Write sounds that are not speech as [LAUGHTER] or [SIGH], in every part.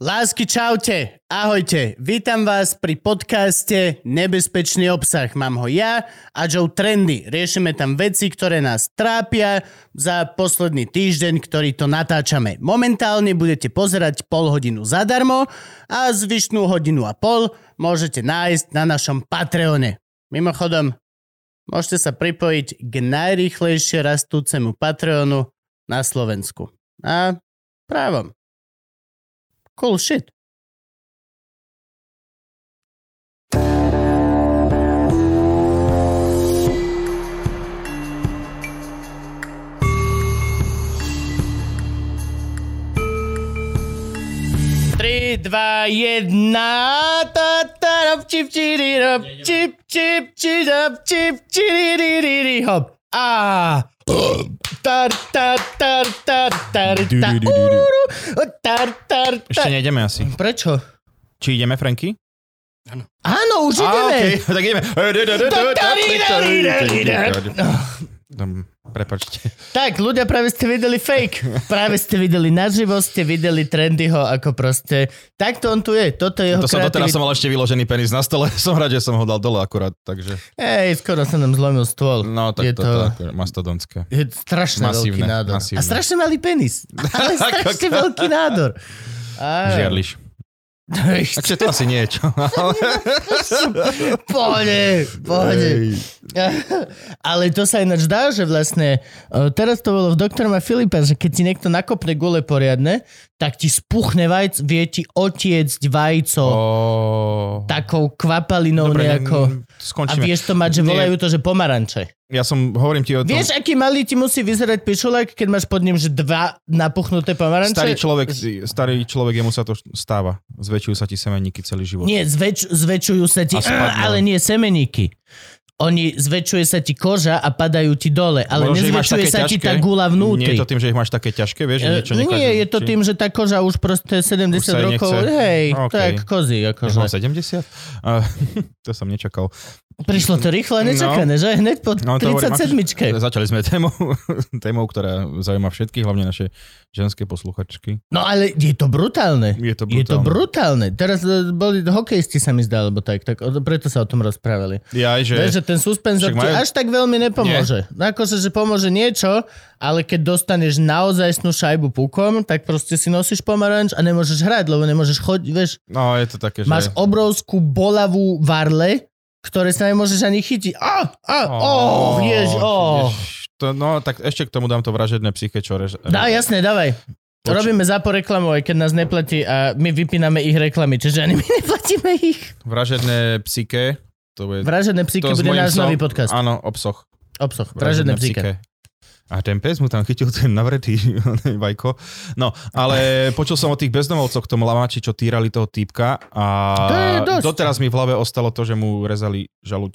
Lásky, čaute, ahojte, vítam vás pri podcaste Nebezpečný obsah. Mám ho ja a Joe Trendy. Riešime tam veci, ktoré nás trápia za posledný týždeň, ktorý to natáčame. Momentálne budete pozerať pol hodinu zadarmo a zvyšnú hodinu a pol môžete nájsť na našom Patreone. Mimochodom, môžete sa pripojiť k najrýchlejšie rastúcemu Patreonu na Slovensku. A právom. Cool shit. Dva, jedna, ta, ta, rop, čip, čiri, rop, čip, čip, čip, rop, čip, čiri, ri, ri, ri, hop. A. Tar, tar, tar, tar, tar, tar, uru, tar, tar, Ešte nejdeme asi. Prečo? Či ideme, Franky? Áno, už Á, ideme. okay. [LAUGHS] tak ideme. Prepačte. Tak, ľudia, práve ste videli fake. Práve ste videli naživo, ste videli Trendyho, ako proste... Takto on tu je, toto je jeho To som doteraz som mal ešte vyložený penis na stole. [LAUGHS] Som rád, že som ho dal dole akurát, takže... Hej, skoro sa nám zlomil stôl. No, tak je to, to, to mastodonské. Je strašne veľký Masívne, nádor. masívne. A strašne malý penis. [LAUGHS] Ale strašne veľký nádor. [LAUGHS] Á. Žiarliš. Takže to asi nie je čo. [LAUGHS] Pohode, pohode. Ale to sa ináč dá, že vlastne uh, teraz to bolo v doktorom a Filipa, že keď si niekto nakopne gule poriadne, tak ti spuchne vajc, vie ti otiecť vajco O... takou kvapalinou Dobre, nejako. ne- A Skončíme. vieš to mať, že volajú to, že pomaranče. Ja som, hovorím ti o tom... Vieš, aký malý ti musí vyzerať pišulek, keď máš pod ním, že dva napuchnuté pomaranče? Starý človek, starý človek, jemu sa to stáva. Zväčšujú sa ti semeníky celý život. Nie, zväč, zväčšujú sa ti, ale nie semeníky. Oni zväčšuje sa ti koža a padajú ti dole, ale Možno, nezväčšuje sa ti ťažké. tá gula vnútri. Nie je to tým, že ich máš také ťažké, vieš? že E, Niečo nie, je to či- tým, že tá koža už proste 70 Už rokov, nechce. hej, OK. tak kozy, Ja akože. mám 70? Uh, [LAUGHS] to som nečakal. Prišlo to rýchlo a nečakané, že? Hneď po No, to hovorím, 37 Začali sme témou, [LAUGHS] témou, ktorá zaujíma všetkých, hlavne naše ženské posluchačky. No ale je to brutálne. Je to Je to brutálne. brutálne. Teraz e, boli hokejisti sa mi zdá, alebo tak, tak preto sa o tom rozprávali. Ja, že... Vieš, že ten suspenzor Však ti majú- až tak veľmi nepomôže. No akože, že pomôže niečo, ale keď dostaneš naozajstnú šajbu pukom, tak proste si nosíš pomaranč a nemôžeš hrať, lebo nemôžeš chodiť, vieš. No, je to také, že... Máš obrovskú bolavú varle, ktoré sa nemôžeš ani chytiť. Á, ó, jež, ó. Jež, to, no, tak ešte k tomu dám to vražedné psyche, čo rež... Dá, jasné, dávaj. Poč- Robíme zápo reklamu, aj keď nás neplatí a my vypíname ich reklamy, čiže ani my [LAUGHS] neplatíme ich. Vražedné psyche, to je... Vražené s bude náš nový podcast. Áno, obsoch. Obsoch, vražené psyke. A ten pes mu tam chytil ten navretý [LAUGHS] vajko. No, ale počul som o tých bezdomovcoch, tom lamači, čo týrali toho týpka a To je dosť. doteraz mi v hlave ostalo to, že mu rezali žaluť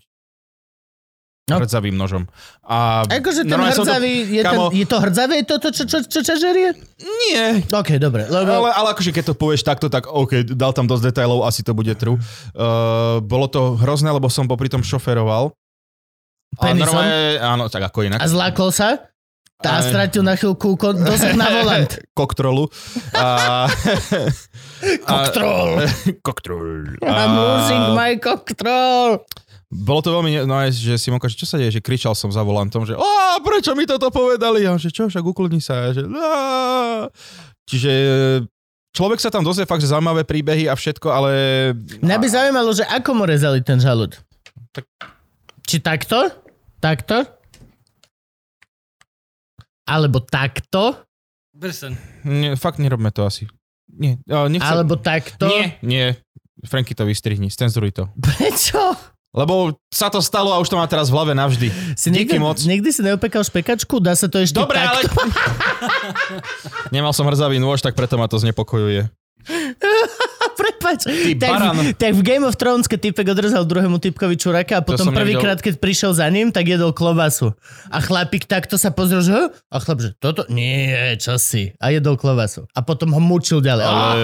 No. hrdzavým nožom. A Akože ten som to- hrdzavý, je, ten, kamo- je to hrdzavý, je to, to čo, čo, čo ťa žerie? Nie, OK, dobre. Lebo... ale, ale akože keď to povieš takto, tak OK, dal tam dosť detailov, asi to bude true. Uh, bolo to hrozné, lebo som popri tom šoferoval. A Penisom? normálne, áno, tak ako inak. A zlákol sa? Tá Aj. stratil na chvíľku kon- dosah na volant. [LAUGHS] Koktrolu. A, [LAUGHS] Koktrol. [LAUGHS] Koktrol. I'm losing my koktrol. Bolo to veľmi, ne- no že Simonka, že čo sa deje, že kričal som za volantom, že a prečo mi toto povedali? A on, že čo, však ukludni sa. A že, "Á." Čiže človek sa tam dozvie fakt, že zaujímavé príbehy a všetko, ale... Mňa by zaujímalo, že ako mu rezali ten žalud. Tak- Či takto? Takto? Alebo takto? Brsen. Nie, fakt nerobme to asi. Nie, nechcem... Alebo takto? Nie, nie. Franky to vystrihni, stenzuruj to. Prečo? Lebo sa to stalo a už to má teraz v hlave navždy. Si nikdy, Díky moc. nikdy si neopekal špekačku? Dá sa to ešte Dobre, ale... takto? [LAUGHS] Nemal som hrzavý nôž, tak preto ma to znepokojuje. [LAUGHS] Prepač. Ty tak, baran. tak v Game of Thrones, keď typek odrezal druhému typkovi čuraka a potom prvýkrát, keď prišiel za ním, tak jedol klobasu. A chlapík takto sa pozrel, že a chlap, že toto, nie, čo si. A jedol klobasu. A potom ho mučil ďalej. Ale...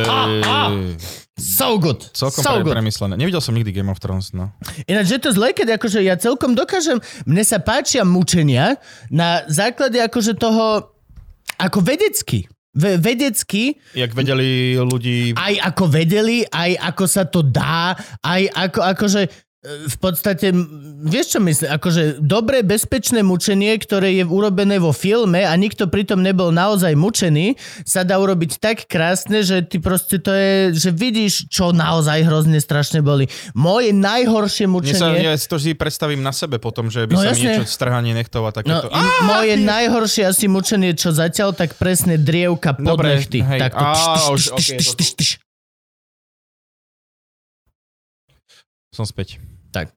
So good. Celkom so pre, good. premyslené. Nevidel som nikdy Game of Thrones, no. Ináč, že to zle, keď akože ja celkom dokážem, mne sa páčia mučenia na základe akože toho, ako vedecky. Ve- vedecky, Jak vedeli ľudí... aj ako vedeli, aj ako sa to dá, aj ako, akože v podstate, vieš čo myslím, akože dobré, bezpečné mučenie, ktoré je urobené vo filme a nikto pritom nebol naozaj mučený, sa dá urobiť tak krásne, že ty proste to je, že vidíš, čo naozaj hrozne strašne boli. Moje najhoršie Mne sa, mučenie... ja si to vždy predstavím na sebe potom, že by No sa jasne. niečo strhanie nechtov a No, takéto. im, moje najhoršie asi mučenie, čo zatiaľ, tak presne drievka pod Dobre, nechty. hej. Takto. Á, už, Som späť. Tak.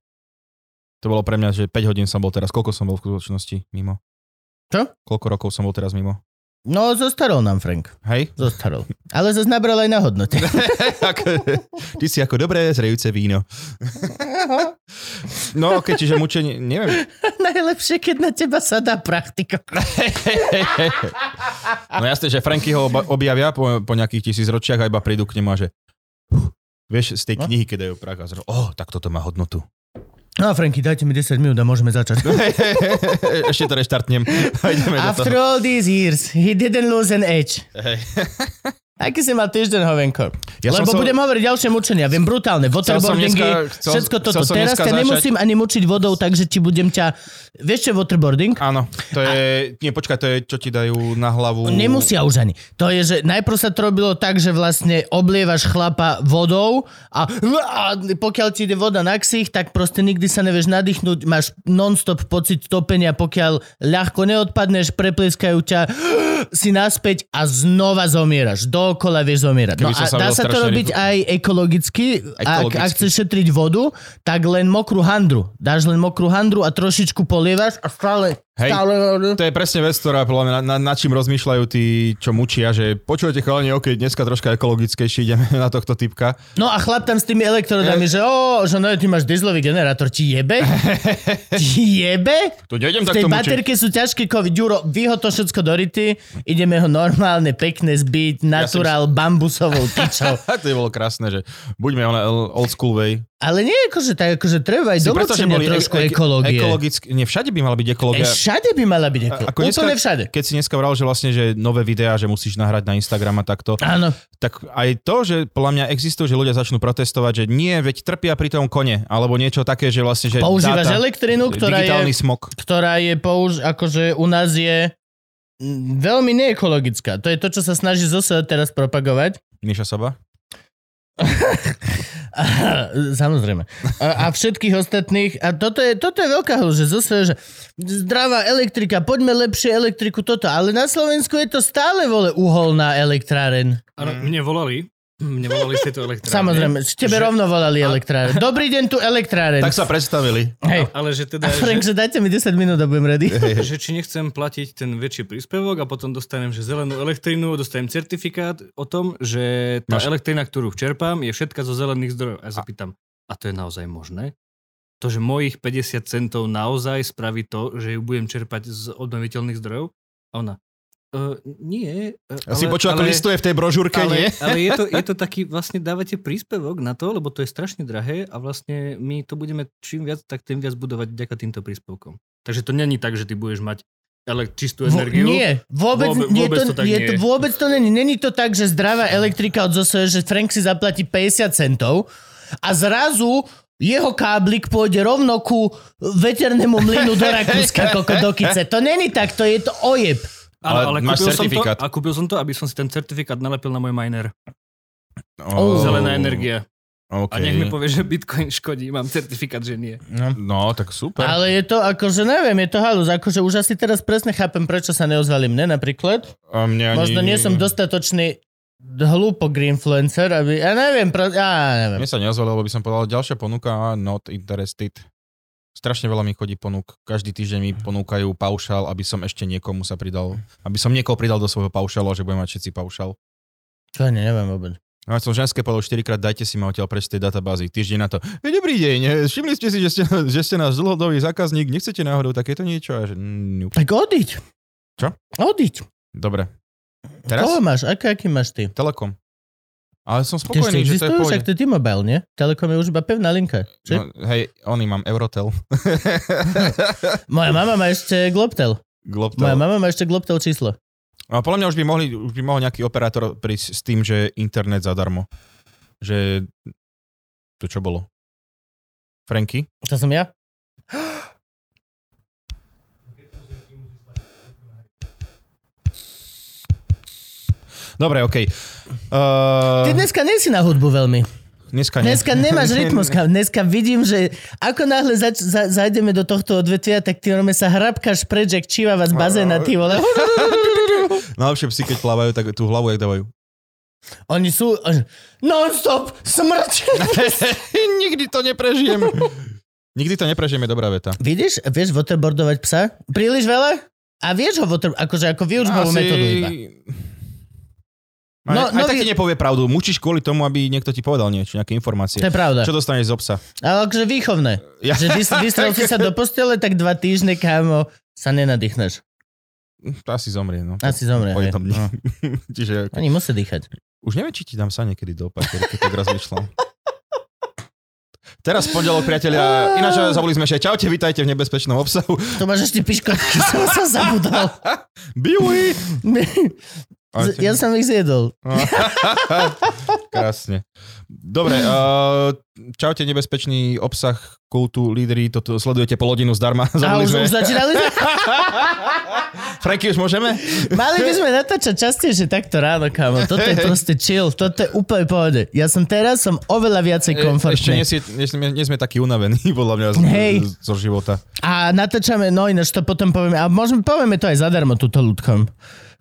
To bolo pre mňa, že 5 hodín som bol teraz. Koľko som bol v skutočnosti mimo? Čo? Koľko rokov som bol teraz mimo? No, zostarol nám, Frank. Hej? Zostarol. Ale zase nabral aj na hodnote. [LAUGHS] Ty si ako dobré zrejúce víno. [LAUGHS] No ok, čiže mučenie, neviem. [LAUGHS] Najlepšie, keď na teba sadá praktika. No jasné, že Franky ho objavia po, po nejakých tisíc ročiach a iba prídu k nemu a že vieš, z tej No. knihy, keď dajú prach a zro, oh, tak toto má hodnotu. No, Franky, dajte mi 10 minút a môžeme začať. [LAUGHS] Ešte to reštartnem. [LAUGHS] A After all these years, he didn't lose an edge. Hej. [LAUGHS] Aký si mal týždeň, Hovenko? Ja som Lebo sa- budem hovoriť ďalšie mučenia. Viem, brutálne. Som Waterboardingy, dneska- chcel- všetko toto. som Teraz ťa začať- nemusím ani mučiť vodou, takže ti budem ťa... Vieš čo je waterboarding? Áno, to je, nie počkaj, to je, čo ti dajú na hlavu. Nemusia už ani. To je, že najprv sa to robilo tak, že vlastne oblievaš chlapa vodou a, a [LAUGHS] pokiaľ ti ide voda na ksich, tak proste nikdy sa nevieš nadýchnuť, máš non-stop pocit topenia, pokiaľ ľahko neodpadneš, preplieskajú ťa, si naspäť a znova zomieraš. Dookola vieš zomierať. No a dá sa to robiť rýchlo. aj ekologicky. Ak, Ekologicky. ak chceš šetriť vodu, tak len mokrú handru. Dáš len mokrú handru a trošičku polievaš a stále, Hej. To je presne vec, ktorá podľa mňa na, na, čím rozmýšľajú tí, čo mučia, že počujete chalani, ok, dneska troška ekologickejšie, ideme [LAUGHS] na tohto typka. No a chlap tam s tými elektrodami, že o, že no, ty máš dieselový generátor, ti jebe? [LAUGHS] ti jebe? Tu nejdem V tej mučiť. baterke sú ťažké kovy. Ďuro, vyho to všetko do rity, ideme ho normálne pekne zbiť naturál bambusovou tyčou. [LAUGHS] to je bolo krásne, že buďme on old school way. Ale nie akože tak, akože treba aj domočenia trošku e- e- ekológie. Ekologicky, nie, všade by mala byť E, ekológia. všade by mala byť ekológia. Ako dneska- Úplne všade. Keď si dneska vral, že vlastne, že nové videá, že musíš nahrať na Instagram a takto, Áno. tak aj to, že podľa mňa existuje, že ľudia začnú protestovať, že nie, veď trpia pri tom kone, alebo niečo také, že vlastne, že Používaš dáta, elektrinu, ktorá je, smog. ktorá je použ... akože u nás je veľmi neekologická. To je to, čo sa snaží zase teraz propagovať. Miša Saba? [LAUGHS] Samozrejme. A, a všetkých ostatných. A toto je, toto je veľká hru, že zase, že zdravá elektrika, poďme lepšie elektriku, toto. Ale na Slovensku je to stále, vole, uholná elektráren. Mne volali, mne volali z tejto elektrárne. Samozrejme, tebe Že- rovno volali elektráren. Dobrý deň, tu elektráren. Tak sa predstavili. Hej. Ale že teda, A Frank, že že, dajte mi 10 minút a budem ready. že či nechcem platiť ten väčší príspevok a potom dostanem že zelenú elektrínu, dostanem certifikát o tom, že tá Máš- elektrina, ktorú čerpám, je všetka zo zelených zdrojov. A ja sa pýtam, a to je naozaj možné? To, že mojich 50 centov naozaj spraví to, že ju budem čerpať z obnoviteľných zdrojov? A ona, Uh, nie. Uh, Ja si počul, ako listuje v tej brožúrke, ale, nie? ale je, to, je to taký, vlastne dávate príspevok na to, lebo to je strašne drahé a vlastne my to budeme čím viac, tak tým viac budovať vďaka týmto príspevkom. Takže to není tak, že ty budeš mať ele- čistú Vo, energiu. nie, vôbec, Vôbec- nie, vôbec to, to tak nie to, vôbec to není. Není to tak, že zdravá elektrika od ZOSE, že Frank si zaplatí 50 centov a zrazu jeho káblik pôjde rovno ku veternému mlynu do Rakúska, [LAUGHS] koko do Kice. To není tak, to je to ojeb. Ale ale, máš kúpil som to, certifikát. a kúpil som to, aby som si ten certifikát nalepil na môj miner. Oh. Zelená energia. Okay. A nech mi povie, že Bitcoin škodí. Mám certifikát, že nie. No, tak super. Ale je to akože, neviem, je to halus. Akože už asi teraz presne chápem, prečo sa neozvali mne napríklad. A mne ani... Možno nie som dostatočný hlúpo influencer, aby, ja neviem, pro, ja neviem. Mne sa neozval, lebo by som povedal, ďalšia ponuka, not interested. Strašne veľa mi chodí ponúk. Každý týždeň mi ponúkajú paušal, aby som ešte niekomu sa pridal. Aby som niekoho pridal do svojho paušalu, že budeme mať všetci paušal. To ne, neviem vôbec. No, som ženské povedal 4 krát, dajte si ma odtiaľ preč z tej databázy. Týždeň na to. E, dobrý deň, všimli ste si, že ste, že ste náš dlhodobý zákazník, nechcete náhodou takéto niečo? A že, nope. Tak odiť. Čo? Odiť. Dobre. Teraz? Koho máš? Aký, aký máš ty? Telekom. Ale som Ty ešte spokojný, že to je. Však to je T-Mobile, nie? Telekom je už iba pevná linka. Či? No, hej, oni mám Eurotel. [LAUGHS] Moja mama má ešte Globtel. Globtel. Moja mama má ešte Globtel číslo. A podľa mňa už by, mohli, už by mohol nejaký operátor prísť s tým, že internet zadarmo. Že... To čo bolo? Franky? To som ja? Dobre, okej. Uh, Ty dneska nie si na hudbu veľmi. dneska nie. Dneska nemáš [LAUGHS] rytmus. Dneska vidím, že ako náhle zač- za- zajdeme do tohto odvetvia, tak ty normálne sa hrabkáš preč, jak čívava z bazéna, ty vole. [LAUGHS] Najlepšie psi, keď plávajú, tak tú hlavu jak dávajú. Oni sú non-stop smrť. [LAUGHS] Nikdy to neprežijem. Nikdy to neprežijem, je dobrá veta. Vidíš, vieš waterboardovať psa? Príliš veľa? A vieš ho water, akože ako vyučbovú metódu iba. No, aj no tak ti nepovie pravdu. Mučíš kvôli tomu, aby niekto ti povedal niečo, nejaké informácie. To je pravda. Čo dostaneš z obsa? Ale akože výchovné. Ja. Že vys- [LAUGHS] vystrel si sa do postele, tak dva týždne, kámo, sa nenadýchneš. Asi zomrie, no. Asi zomrie, Po jednom dni. No. [LAUGHS] Čiže Oni musia dýchať. už neviem, či ti dám sa niekedy do opatery, keď tak rozmýšľam. Teraz pondelok, priatelia. Ináč zabudli sme ešte. Čaute, vítajte v nebezpečnom obsahu. To máš ešte piškotky, [LAUGHS] som sa zabudol. Biuj! Z- Ja som ich zjedol. [LAUGHS] Krásne. Dobre, uh, čaute, nebezpečný obsah kultu, lídry, toto sledujete pol hodinu zdarma. [LAUGHS] A už, už začínali? [LAUGHS] Franky, už môžeme? Mali by sme natáčať častejšie takto ráno, kámo. Toto je proste chill. Toto je úplne pohode. Ja som teraz som oveľa viacej E, Ešte komfortný. nie, si, nie, sme- nie sme takí unavení, podľa mňa, Hej. zo života. A natáčame, no ináč to potom povieme. A môžeme, povieme to aj zadarmo túto ľudkom.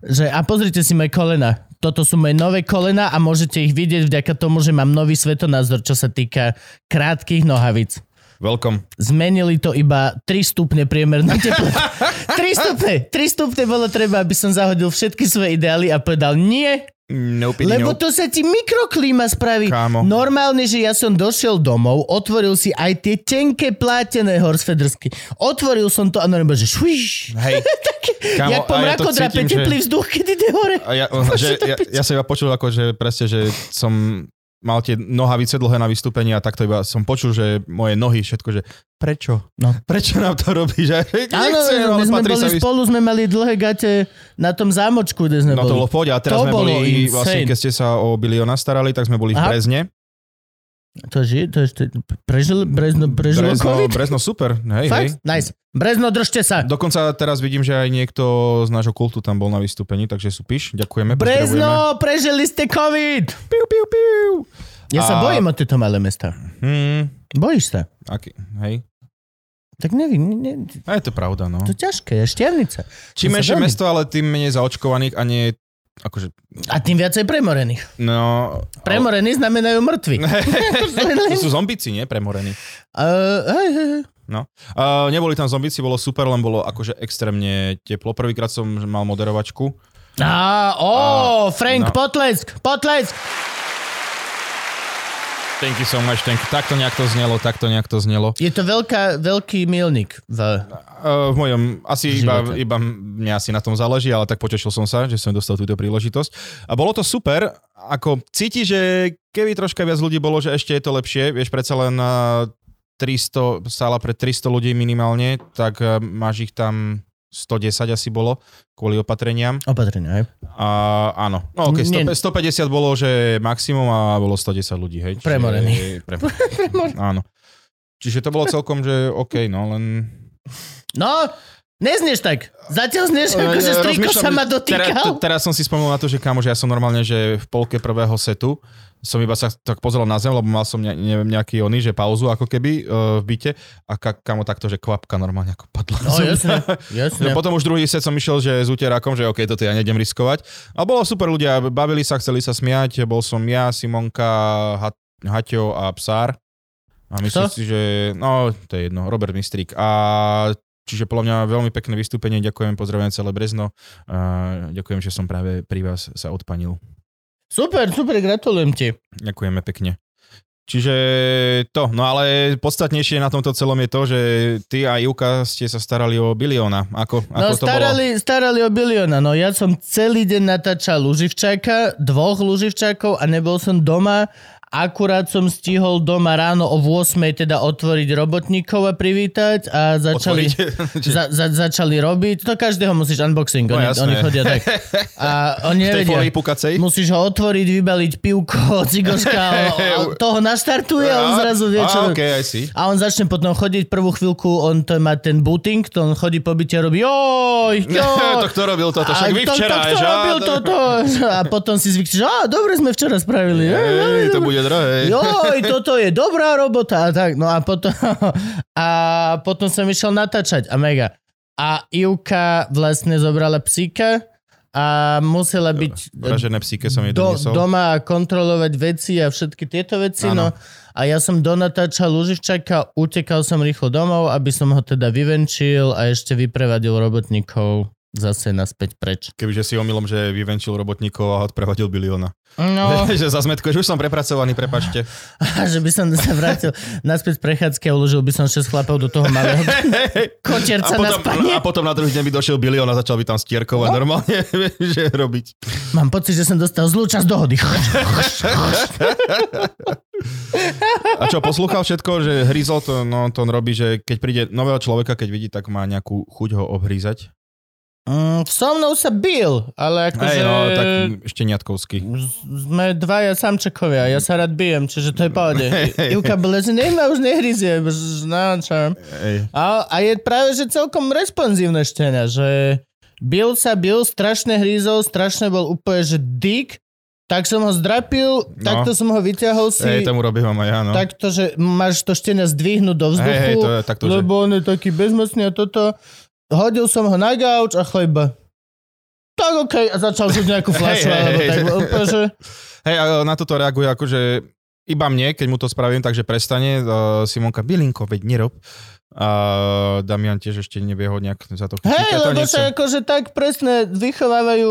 Že, a pozrite si moje kolena. Toto sú moje nové kolena a môžete ich vidieť vďaka tomu, že mám nový svetonázor, čo sa týka krátkých nohavíc. Welcome. Zmenili to iba 3 stupne priemerná teplota. 3 [LAUGHS] stupne! 3 stupne bolo treba, aby som zahodil všetky svoje ideály a povedal nie, Nope, lebo nope. to sa ti mikroklíma spraví. Kámo. Normálne, že ja som došiel domov, otvoril si aj tie tenké plátené horsfedersky. Otvoril som to a normálne, že šuíš. Hej, [LAUGHS] Kámo, Jak po a ja mrakodrape, cítim, že- teplý vzduch, keď ide hore. a ja, [LAUGHS] že, ja, ja som iba počul ako, že presne, že som mal tie nohavice dlhé na vystúpení a takto iba som počul, že moje nohy, všetko, že prečo? No. Prečo nám to robíš? Áno, my sme boli spolu, sme mali dlhé gate na tom zámočku, kde sme No to boli. bolo v pohode. A teraz To sme boli, vlastne insane. keď ste sa o Biliona starali, tak sme boli v Aha. Brezne. To žije, to ešte prežil, Brezno, prežilo Brezno, COVID? Brezno super, hej, hej. Fakt? Nice. Brezno, držte sa. Dokonca teraz vidím, že aj niekto z nášho kultu tam bol na vystúpení, takže super, ďakujeme. pozdravujeme. Brezno, prežili ste COVID. Piu, piu, piu. Ja sa A- bojím o tieto malé mesta. Hmm, Bojíš sa? aký, hej. Tak nevím, ne, A je to pravda, no. to je ťažké, je šťavnica. Čím sa menšie mesto, ale tým menej zaočkovaných a nie, akože, A tým viacej premorených. no... Premorení znamenajú mŕtvi. [LAUGHS] To sú zombici, nie? Premorení. Uh, hej, hej, hej. No. Uh, neboli tam zombici, bolo super, len bolo akože extrémne teplo. Prvýkrát som mal moderovačku. Á, ó, A- Frank, no. potlesk, potlesk. Thank you so much, thank you. Takto nejak to znelo, takto nejak to znelo. Je to veľká, veľký milník. V... Uh, v mojom, asi V iba, živote. iba mne asi na tom záleží, ale tak potešil som sa, že som dostal túto príležitosť. A bolo to super, ako cíti, že keby troška viac ľudí bolo, že ešte je to lepšie, vieš, predsa len uh, 300, sála pre 300 ľudí minimálne, tak uh, máš ich tam 110 asi bolo, kvôli opatreniam. Opatrenia, hej. A áno, no okay, Nie. 100, 150 bolo, že maximum a bolo 110 ľudí, hej. Čiže- Premorený. [LAUGHS] Pre, áno. Čiže to bolo celkom, že OK, no len... No, neznieš tak. Zatiaľ znieš, ako že striko sa ma Teraz, dotýkal. teraz som si spomenul na to, že kámo, že ja som normálne, že v polke prvého setu som iba sa tak pozeral na zem, lebo mal som ne, neviem, nejaký oný, že pauzu ako keby uh, v byte a ka, kamo takto, že kvapka normálne ako padla. No, jasne, jasne. No, potom už druhý set som išiel, že s úterákom, že OK, toto ja nejdem riskovať. A bolo super ľudia, bavili sa, chceli sa smiať, bol som ja, Simonka, ha- Haťo a Psár. A myslím Kto? si, že, no, to je jedno, Robert Mistrík. A čiže podľa mňa veľmi pekné vystúpenie, ďakujem, pozdravujem celé Brezno. A ďakujem, že som práve pri vás sa odpanil. Super, super, gratulujem ti. Ďakujeme pekne. Čiže to, no ale podstatnejšie na tomto celom je to, že ty a Juka ste sa starali o bilióna. Ako, ako No to bolo? starali, starali o bilióna, no ja som celý deň natáčal Luživčáka, dvoch Luživčákov a nebol som doma akurát som stihol doma ráno o 8 teda otvoriť robotníkov a privítať a začali, za, za, začali robiť. To každého musíš unboxing, No, oni, jasné. oni chodia tak. A [LAUGHS] oni nevedia. Musíš ho otvoriť, vybaliť pivko, [LAUGHS] cigoška, [LAUGHS] toho naštartuje a on zrazu vie, čo... A, okay. A on začne potom chodiť prvú chvíľku, on to má ten booting, to on chodí po byte a robí joj, joj. to kto robil toto? A Však vy to- včera, to, kto že? robil toto? A potom si zvykneš, že dobre sme včera spravili. Ej, to bude drahé. Joj, toto je dobrá robota. A tak, no a potom, [LAUGHS] a potom som išiel natáčať a mega. A Ivka vlastne zobrala psíka a musela byť Vražené psíke som jej do, doma a kontrolovať veci a všetky tieto veci. Áno. No. A ja som donatáčal Luživčaka, utekal som rýchlo domov, aby som ho teda vyvenčil a ešte vyprevadil robotníkov zase naspäť preč. Kebyže si omylom, že vyvenčil robotníkov a odprevadil bilióna. No, [LAUGHS] že za zmetku, že už som prepracovaný, prepačte. a [LAUGHS] že by som sa vrátil naspäť z prechádzky a uložil by som 6 chlapov do toho malého [LAUGHS] A kočerca na potom, spanie. a potom na druhý deň by došiel bilión a začal by tam stierkovať No. normálne, že robiť. Mám pocit, že som dostal zlú časť dohody. A čo, poslúchal všetko, že hryzol to, no to on robí, že keď príde nového človeka, keď vidí, tak má nejakú chuť ho obhrízať. Mm, so mnou sa bil, ale akože... Hej, no, tak šteniatkovský. Sme dvaja samčekovia, ja sa rád bijem, čiže to je pohode. Hej. Že nech ma už nehryzie, že no. A, a je práve, že celkom responsívne štenia, že bil sa, bil, strašne hryzol, strašne bol úplne, že dick, tak som ho zdrapil, No. takto som ho vyťahol si, Ej, tomu robím aj ja, no. takto, že máš to štenia zdvihnúť do vzduchu, hej, hej, to je takto, že... lebo on je taký bezmocný a toto. Hodil som ho na gauč a chleba. Tak okej, a začal žiť nejakú alebo hej. tak, úplne, že... Hej, a na toto reaguje akože iba mne, keď mu to spravím, takže prestane. Uh, Simonka, Bilinko, veď nerob. A Damian tiež ešte nevie ho nejak za to chytiť. Hej, lebo nechcem. sa akože tak presne vychovávajú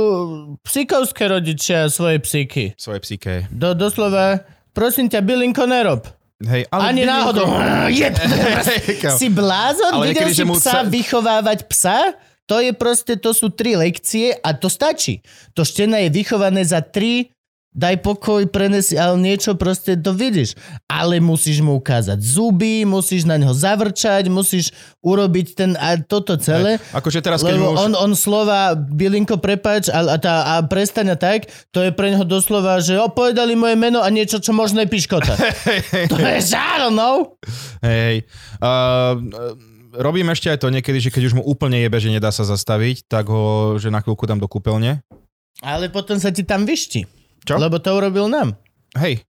psíkovské rodičia svoje psíky. Svoje psíke. Do, doslova, prosím ťa, Bilinko, nerob. Hej, ale Ani náhodou. [LAUGHS] [LAUGHS] Si blázon? Ale Videl si psa sa- vychovávať psa? To je proste, to sú tri lekcie a to stačí. To štena je vychované za tri daj pokoj, prenesi, ale niečo proste to vidíš. Ale musíš mu ukázať zuby, musíš na neho zavrčať, musíš urobiť ten, a toto celé. Akože teraz, keď Lebo už... on, on slova, Bilinko, prepač, a, a, tá, a prestaň a tak, to je pre neho doslova, že o, povedali moje meno a niečo, čo možno je piškota. [LAUGHS] to je žáro, no. Hej. Uh, robím ešte aj to niekedy, že keď už mu úplne jebe, že nedá sa zastaviť, tak ho, že na chvíľku dám do kúpeľne. Ale potom sa ti tam vyšti. Čo? Lebo to urobil nám. Hej.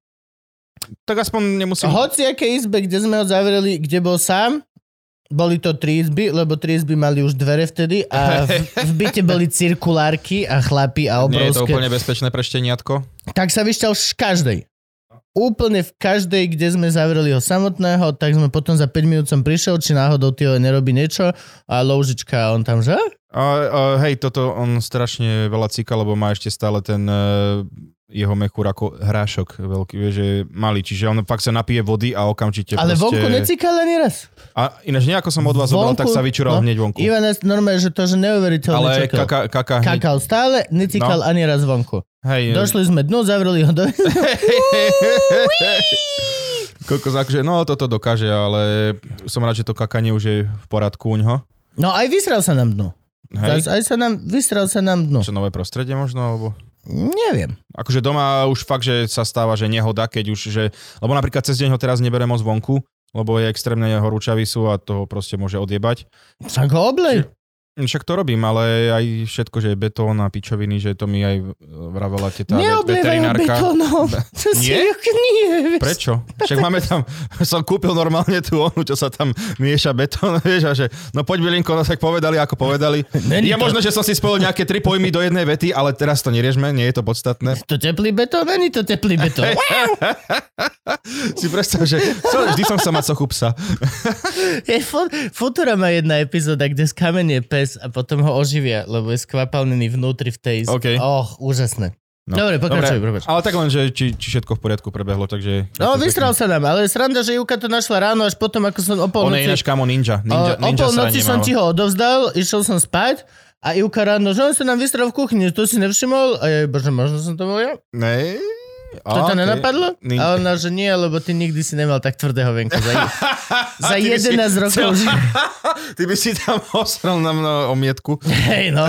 Tak aspoň nemusím... Hoci aké izbe, kde sme ho zavreli, kde bol sám, boli to tri izby, lebo tri izby mali už dvere vtedy a v, [LAUGHS] v byte boli cirkulárky a chlapy a Nie je to obrovské. úplne bezpečné pre šteniatko. Tak sa vyšťal v každej. Úplne v každej, kde sme zavreli ho samotného, tak sme potom za 5 minút som prišiel, či náhodou Tio nerobí niečo a loužička a on tam, že? A, a, hej, toto on strašne veľa cíka, lebo má ešte stále ten uh, jeho mechúr ako hrášok veľký, vieš, že malý, čiže on fakt sa napije vody a okamžite Ale proste... vonku necikal ani raz. A ináč nejako som od vás zobral, tak sa vyčural no, hneď vonku. Ivan normálne, že to, že neuveriteľne Ale čakal. kaka, kaka hneď... Kakal stále, necikal No. ani raz vonku. Hej, Došli sme dnu, zavreli ho do... [LAUGHS] Koľko akože, no toto dokáže, ale som rád, že to kakanie už je v poradku u ňoho. No aj vysral sa nám dnu. Hej. Aj sa nám, vysral sa nám dnu. Čo nové prostredie možno, alebo... Neviem. Akože doma už fakt, že sa stáva, že nehoda, keď už, že... Lebo napríklad cez deň ho teraz nebere moc vonku, lebo je extrémne horúčavý sú a toho proste môže odjebať. Však ho oblej. Však to robím, ale aj všetko, že je betón a pičoviny, že to mi aj vravela teta vet- Neoblievaj ho veterinárka. betónom. Nie? nie. Prečo? Však máme tam, [LAUGHS] som kúpil normálne tú onu, čo sa tam mieša betón, [LAUGHS] vieš, a že, no poď Bilinko, no tak povedali, ako povedali. Není Je to- možno, že som si spojil nejaké tri pojmy do jednej vety, ale teraz to neriešme, nie je to podstatné. To teplý betón, není to teplý betón. [LAUGHS] si predstav, že vždy som chcel mať sochu psa. Je, fu- Futura má jedna epizóda, kde skamenie pes a potom ho oživia, lebo je skvapalnený vnútri v tej... OK. Och, úžasné. No. Dobre, pokračuj, Dobre. Ale tak len, že či, či všetko v poriadku prebehlo, takže... No, vysral sa nám, ale sranda, že Juka to našla ráno, až potom, ako som o On je polnoci... ináč kamo ninja. Ninja, o, o ninja polnoci sranie som ti ho odovzdal, išiel som spať a Ivka ráno, že on sa nám vystral v kuchyni, to si nevšimol? A ja, bože, možno som to bol ja? Ne, To ťa okej. nenapadlo? Ni- A ona, že nie, lebo ty nikdy si nemal tak tvrdého venku. Za, [LAUGHS] za ty by si 11 rokov. chcel- [LAUGHS] ži- Ty by si tam [LAUGHS] osral na mňa omietku. Hej, no.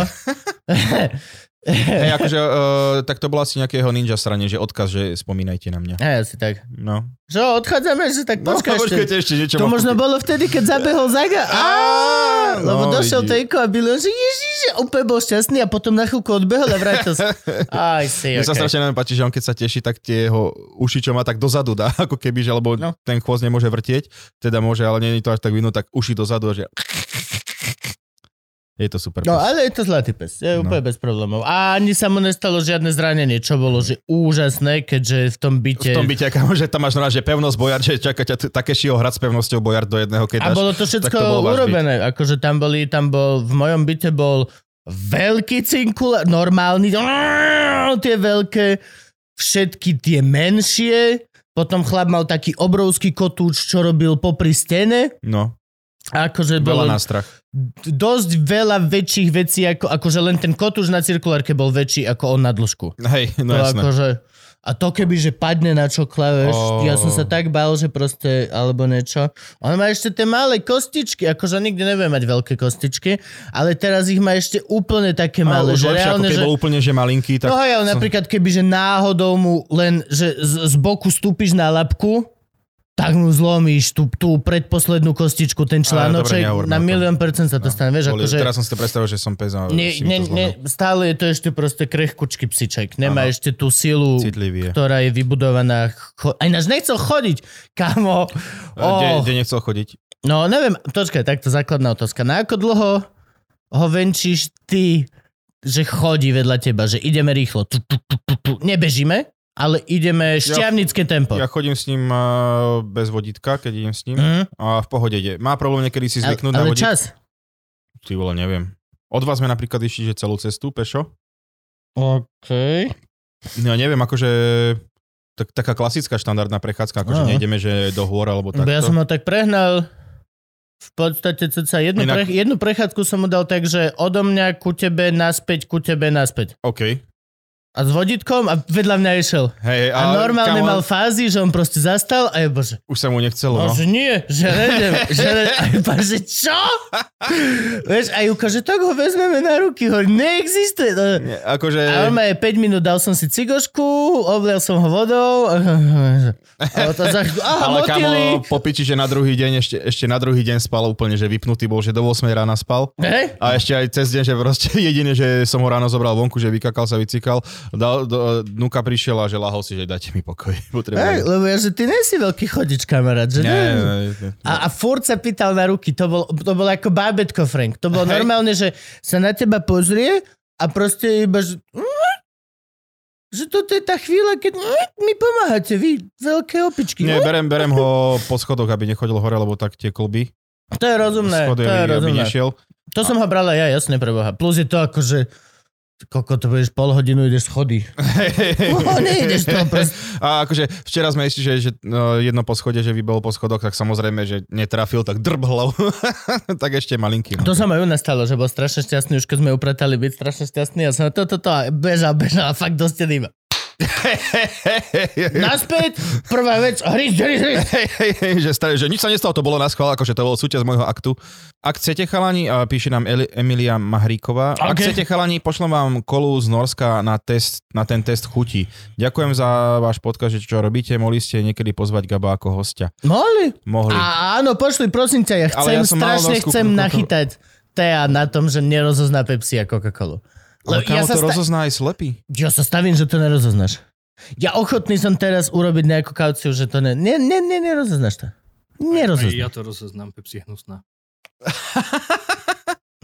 [LAUGHS] Hej, akože, uh, tak to bolo asi nejakého ninja strane, že odkaz, že spomínajte na mňa. Hej, asi tak. No. Čo, odchádzame, že tak No, počkaj ešte. počkajte ešte niečo. To možno bolo vtedy, keď zabehol Zaga. Á, lebo no, došiel vidíš. Tejko a Billy, že ježiš, že úplne bol šťastný a potom na chvíľku odbehol a vrátil sa. [LAUGHS] Aj si, Mne sa okay. strašne okay. páči, že on keď sa teší, tak tie jeho uši, čo má tak dozadu dá, [LAUGHS] ako keby, že lebo No. no. ten chvost nemôže vrtieť, teda môže, ale nie je to až tak vidno, tak uši dozadu, že je to super. No pes. ale je to zlatý pes, je No. úplne bez problémov. A ani sa mu nestalo žiadne zranenie, čo bolo že úžasné, keďže v tom byte... v tom byte, kámo, že tam máš normálne, že pevnosť bojard, že čaká ťa také šiho hrať s pevnosťou bojard do jedného, keď A dáš. bolo to všetko to bol váš byt. urobené. Akože tam boli, tam bol, v mojom byte bol veľký cinkul, normálny, tie veľké, všetky tie menšie, potom chlap mal taký obrovský kotúč, čo robil popri stene. No, Akože veľa bolo na strach. dosť veľa väčších vecí, ako, akože len ten kotúč na cirkulárke bol väčší ako on na dĺžku. Hej, no to jasné. akože, a to keby, že padne na čokla, vieš, Ó. ja som sa tak bál, že proste, alebo niečo. On má ešte tie malé kostičky, akože nikdy nebudem mať veľké kostičky, ale teraz ich má ešte úplne také Ale malé, už že lepšie, ako reálne, keď že... bol úplne, že malinký, tak... No hej, ale napríklad keby, že náhodou mu len, že z, z boku stúpiš na labku, tak mu zlomíš tú, tú predposlednú kostičku, ten článoček, dobre, na milión percent sa to stane, vieš, Boli, akože... Teraz som si to predstavil, že som pes a to nie, zlomil. stále je to ešte proste krehkučký psiček. Nemá Áno. ešte tú silu, Citlivý je. ktorá je vybudovaná. Cho- Aj náš nechcel chodiť, kamo. A Kde, Oh. kde nechcel chodiť? No neviem, počkaj, takto základná otázka. Na ako dlho ho venčíš ty, že chodí vedľa teba, že ideme rýchlo. Tu, tu, tu, tu, tu. Nebežíme, ale ideme šťavnické tempo. Ja chodím s ním uh, bez vodítka, keď idem s ním Mhm. a v pohode ide. Má problém niekedy si Ale, zvyknúť na ale vodík. čas. Ty vole, neviem. Od vás sme napríklad išli, že celú cestu pešo. OK. No ja neviem, akože tak, taká klasická štandardná prechádzka, akože Áno. nejdeme, že do hôr alebo Bo takto. ja som ho tak prehnal. V podstate cca jednu, Inak- pre, jednu prechádzku som mu dal tak, že odo mňa ku tebe, naspäť, ku tebe, naspäť. OK. A s vodítkom a vedľa mňa išiel. Hej, A normálne kamo, mal fázy, že on proste zastal a je bože. Už sa mu nechcelo, No, no. že nie, že nejdem, že ne, [LAUGHS] a iba, že čo? Vieš, a Juka, že tak ho vezmeme na ruky, hovorí, neexistuje. No. Nie, Akože... A on má je 5 minút, dal som si cigošku, oblial som ho vodou. [LAUGHS] A, a, za, aha, Ale motýli. kamo, popíči, že na druhý deň, ešte, ešte na druhý deň spal úplne, že vypnutý bol, že do 8 rána spal. Hej? A ešte aj cez deň, že proste [LAUGHS] jediné, že som ho ráno zobral vonku, že vykakal sa, vycikal, dal, do, Nuka prišiel a že lahol si, že dajte mi pokoj. [LAUGHS] Potrebujem. lebo ja, že ty nie si veľký chodič, kamarát, že Nie, nie, nie. A, a furt sa pýtal na ruky, to bol, to bol ako bábetko, Frank. To bolo Hej. normálne, že sa na teba pozrie a proste iba, že... Že toto je tá chvíľa, keď mi pomáhate, vy, veľké opičky. Nie, berem, berem ho po schodoch, aby nechodil hore, lebo tak tie klby. To je rozumné, to Schody, je aby, aby rozumné. nešiel. To som ho bral aj ja, jasne preboha. Plus je to ako, že Koko, to budeš pol hodinu, ideš schody. Oh, nejdeš to [LAUGHS] proste. A akože včera sme ešte, že, že no, jedno po schode, že vybol po schodoch, tak samozrejme, že netrafil, tak drb hlavu. [LAUGHS] tak ešte malinký. No. To sa ma ju nastalo, že bol strašne šťastný, už keď sme upratali byť strašne šťastný a som to, to, to, a bežal, bežal a fakt do steny. [LAUGHS] Naspäť, prvá vec. Hej, hej, hej, že, staré, že nič sa nestalo, to bolo na schvál, akože to bol súčasť môjho aktu. Ak chcete chalani, píše nám Eli, Emilia Mahríková, ak Ok. chcete chalani, pošlem vám kolu z Norska na, test, na ten test chuti. Ďakujem za váš podcast, že čo robíte, mohli ste niekedy pozvať Gaba ako hostia. Mohli? Mohli. A áno, pošli, prosím ťa, ja Ale chcem, ja strašne chcem nachytať Tea na tom, že nerozozná Pepsi a Coca-Colu. Ale Lebo ja kámo, sa, to sta- rozozná aj slepý. ja sa stavím, že to nerozoznáš. Ja ochotný som teraz urobiť nejakú kauciu, že to ne... Ne, ne, ne nerozoznáš to. Aj Nerozoznáš. ja to rozoznám, Pepsi hnusná. [LAUGHS]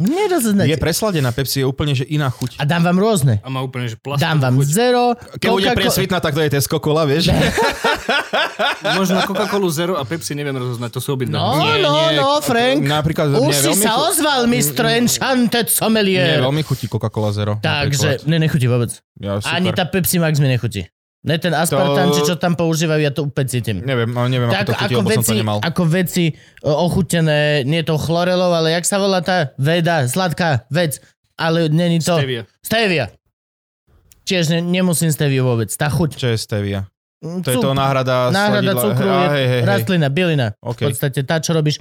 Nerozoznáš. Je presladená Pepsi, je úplne že iná chuť. A dám vám rôzne. A má úplne, že plastovú Dám vám chuť. zero, Keď bude Coca-Cola- presvitná, tak to je Tesco Cola, vieš? [LAUGHS] Možno Coca-Colu Zero a Pepsi neviem rozoznať, to sú obidve. No, Nie, no, nie, no, Frank. Napríklad, Už si sa chu- ozval, Mr. Enchanted Sommelier. veľmi chutí Coca-Cola Zero. Takže, ne, nechutí vôbec. Ja, super. Ani tá Pepsi Max mi nechutí. Ne ten aspartán, To- či čo tam používajú, ja to úplne cítim. Neviem, ale neviem, Tak ako to chutí, ako lebo som veci, to nemal. ako veci ochutené, nie to chlorelov, ale jak sa volá tá veda, sladká vec, ale není to... Stevia. Stevia. Tiež ne, nemusím steviu vôbec, tá chuť. Čo je stevia? Mm, To je to náhrada Náhrada sladidla. cukru hej, hej, hej. rastlina, bylina. OK. V podstate tá, čo robíš,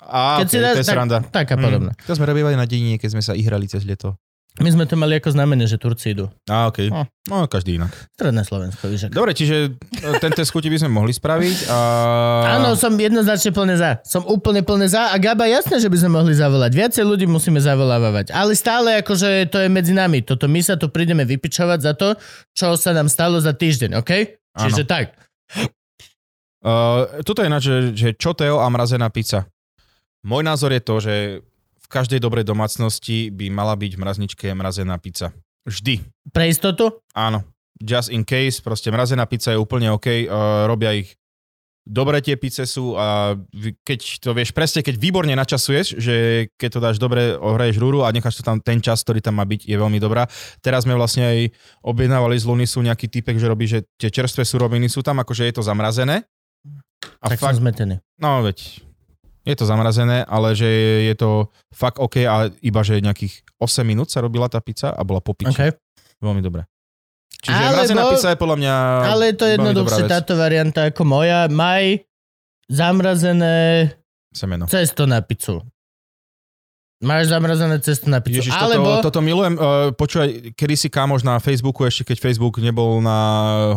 Á, keď okay, si to je sranda. taká podobná. Mm. To sme robívali na dedine, keď sme sa ihrali cez leto. My sme to mali ako znamenie, že Turci idú. Á, okej. No. No, každý inak. Stredné Slovensko, víš. Dobre, čiže e, ten test chuti by sme mohli spraviť. A... Áno, som jednoznačne plne za. Som úplne plne za a Gaba, jasné, že by sme mohli zavolať. Viacej ľudí musíme zavolávať. Ale stále akože to je medzi nami. Toto my sa tu prídeme vypičovať za to, čo sa nám stalo za týždeň, OK? Čiže tak. Uh, tuto je ináč, že, že čo Teo a mrazená pizza. Môj názor je to, že každej dobrej domácnosti by mala byť v mrazničke mrazená pizza. Vždy. Pre istotu? Áno. Just in case, proste mrazená pizza je úplne OK, uh, robia ich dobre tie pice sú a keď to vieš presne, keď výborne načasuješ, že keď to dáš dobre, ohraješ rúru a necháš to tam ten čas, ktorý tam má byť, je veľmi dobrá. Teraz sme vlastne aj objednávali z Lunisu nejaký typek, že robí, že tie čerstvé suroviny sú tam, akože je to zamrazené. A tak fakt, som zmetený. no veď, je to zamrazené, ale že je to fakt OK a iba, že nejakých 8 minút sa robila tá pizza a bola po piči. Okay. Veľmi dobré. Čiže Alebo- mrazená pizza je podľa mňa Ale je to jednoduchšie táto varianta ako moja. Maj zamrazené Semeno. cesto na pizzu. Máš zamrazené cesto na pizzu. Ježiš, Alebo... toto, toto milujem. Uh, počúvaj, kedy si kámoš na Facebooku, ešte keď Facebook nebol na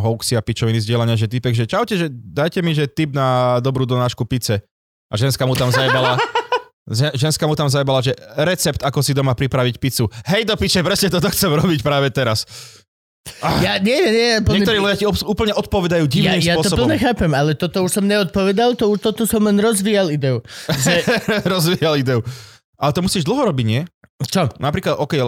hoaxy a pičoviny zdieľania, že typek, že čaute, že dajte mi, že tip na dobrú donášku pice. A ženská mu tam zajebala, [LAUGHS] že- ženská mu tam zajebala, že recept, ako si doma pripraviť pizzu. Hej do piče, presne toto chcem robiť práve teraz. Ja, nie, nie, plne... Niektorí ľudia ti obs- úplne odpovedajú ja, divným ja to spôsobom. plne chápem, ale toto už som neodpovedal, to už toto som len rozvíjal ideu. [LAUGHS] Že, Rozvíjal ideu. Ale to musíš dlho robiť, nie? čo? Napríklad, OK,